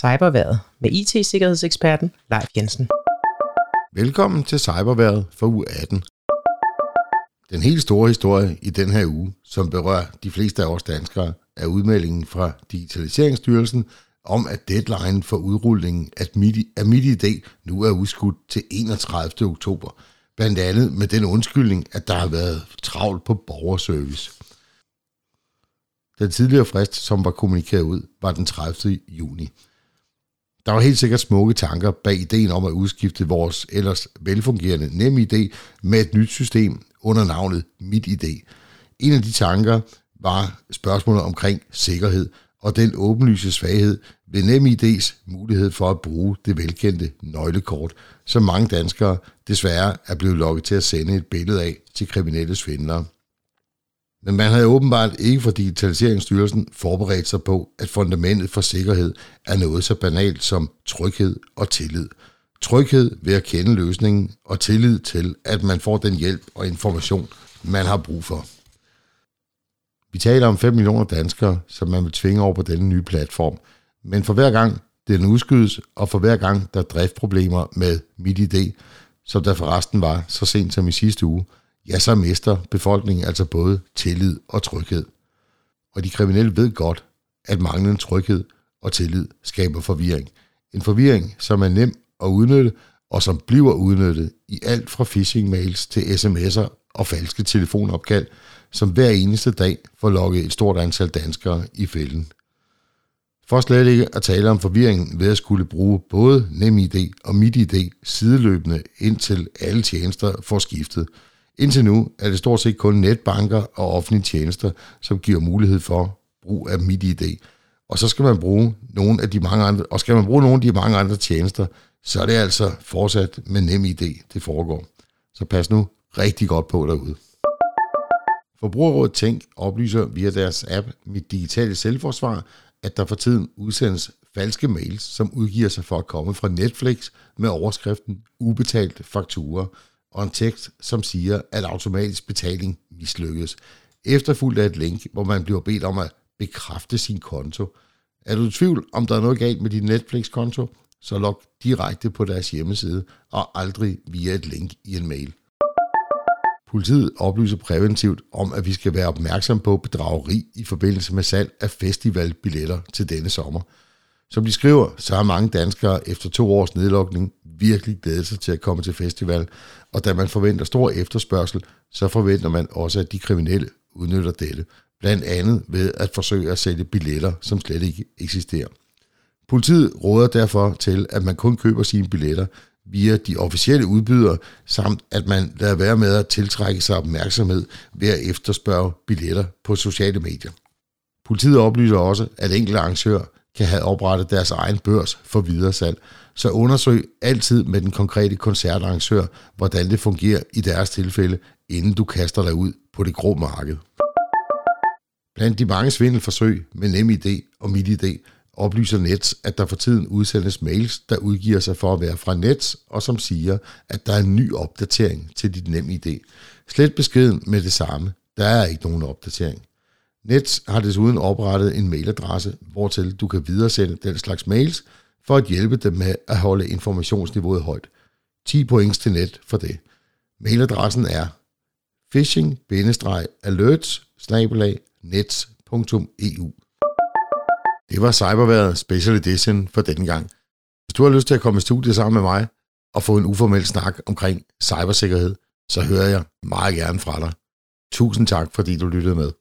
Cyberværet med IT-sikkerhedseksperten Leif Jensen. Velkommen til Cyberværet for uge 18. Den helt store historie i den her uge, som berører de fleste af os danskere, er udmeldingen fra Digitaliseringsstyrelsen om, at deadline for udrulningen af MIDI nu er udskudt til 31. oktober. Blandt andet med den undskyldning, at der har været travlt på borgerservice. Den tidligere frist, som var kommunikeret ud, var den 30. juni. Der var helt sikkert smukke tanker bag ideen om at udskifte vores ellers velfungerende NemID med et nyt system under navnet MitID. En af de tanker var spørgsmålet omkring sikkerhed og den åbenlyse svaghed ved NemID's mulighed for at bruge det velkendte nøglekort, som mange danskere desværre er blevet lokket til at sende et billede af til kriminelle svindlere. Men man havde åbenbart ikke fra Digitaliseringsstyrelsen forberedt sig på, at fundamentet for sikkerhed er noget så banalt som tryghed og tillid. Tryghed ved at kende løsningen og tillid til, at man får den hjælp og information, man har brug for. Vi taler om 5 millioner danskere, som man vil tvinge over på denne nye platform. Men for hver gang den udskydes, og for hver gang der er driftproblemer med MitID, som der forresten var så sent som i sidste uge, ja, så mister befolkningen altså både tillid og tryghed. Og de kriminelle ved godt, at manglende tryghed og tillid skaber forvirring. En forvirring, som er nem at udnytte, og som bliver udnyttet i alt fra phishing-mails til sms'er og falske telefonopkald, som hver eneste dag får lukket et stort antal danskere i fælden. For slet ikke at tale om forvirringen ved at skulle bruge både NemID og MitID sideløbende indtil alle tjenester får skiftet – Indtil nu er det stort set kun netbanker og offentlige tjenester, som giver mulighed for brug af MitID. Og så skal man bruge nogle af de mange andre, og skal man bruge nogle af de mange andre tjenester, så er det altså fortsat med NemID, det foregår. Så pas nu rigtig godt på derude. Forbrugerrådet Tænk oplyser via deres app Mit Digitale Selvforsvar, at der for tiden udsendes falske mails, som udgiver sig for at komme fra Netflix med overskriften ubetalt fakturer, og en tekst, som siger, at automatisk betaling mislykkes, efterfulgt af et link, hvor man bliver bedt om at bekræfte sin konto. Er du i tvivl, om der er noget galt med din Netflix-konto, så log direkte på deres hjemmeside og aldrig via et link i en mail. Politiet oplyser præventivt om, at vi skal være opmærksom på bedrageri i forbindelse med salg af festivalbilletter til denne sommer. Som de skriver, så har mange danskere efter to års nedlukning virkelig glædet sig til at komme til festival, og da man forventer stor efterspørgsel, så forventer man også, at de kriminelle udnytter dette, blandt andet ved at forsøge at sælge billetter, som slet ikke eksisterer. Politiet råder derfor til, at man kun køber sine billetter via de officielle udbydere, samt at man lader være med at tiltrække sig opmærksomhed ved at efterspørge billetter på sociale medier. Politiet oplyser også, at enkelte arrangører kan have oprettet deres egen børs for videresalg, så undersøg altid med den konkrete koncertarrangør, hvordan det fungerer i deres tilfælde, inden du kaster dig ud på det grå marked. Blandt de mange svindelforsøg med NemID og MitID oplyser Nets, at der for tiden udsendes mails, der udgiver sig for at være fra Nets, og som siger, at der er en ny opdatering til dit NemID. Slet beskeden med det samme. Der er ikke nogen opdatering. Nets har desuden oprettet en mailadresse, hvortil du kan videresende den slags mails, for at hjælpe dem med at holde informationsniveauet højt. 10 points til net for det. Mailadressen er phishing-alerts nets.eu. Det var Cyberværet Special Edition for denne gang. Hvis du har lyst til at komme i studiet sammen med mig og få en uformel snak omkring cybersikkerhed, så hører jeg meget gerne fra dig. Tusind tak, fordi du lyttede med.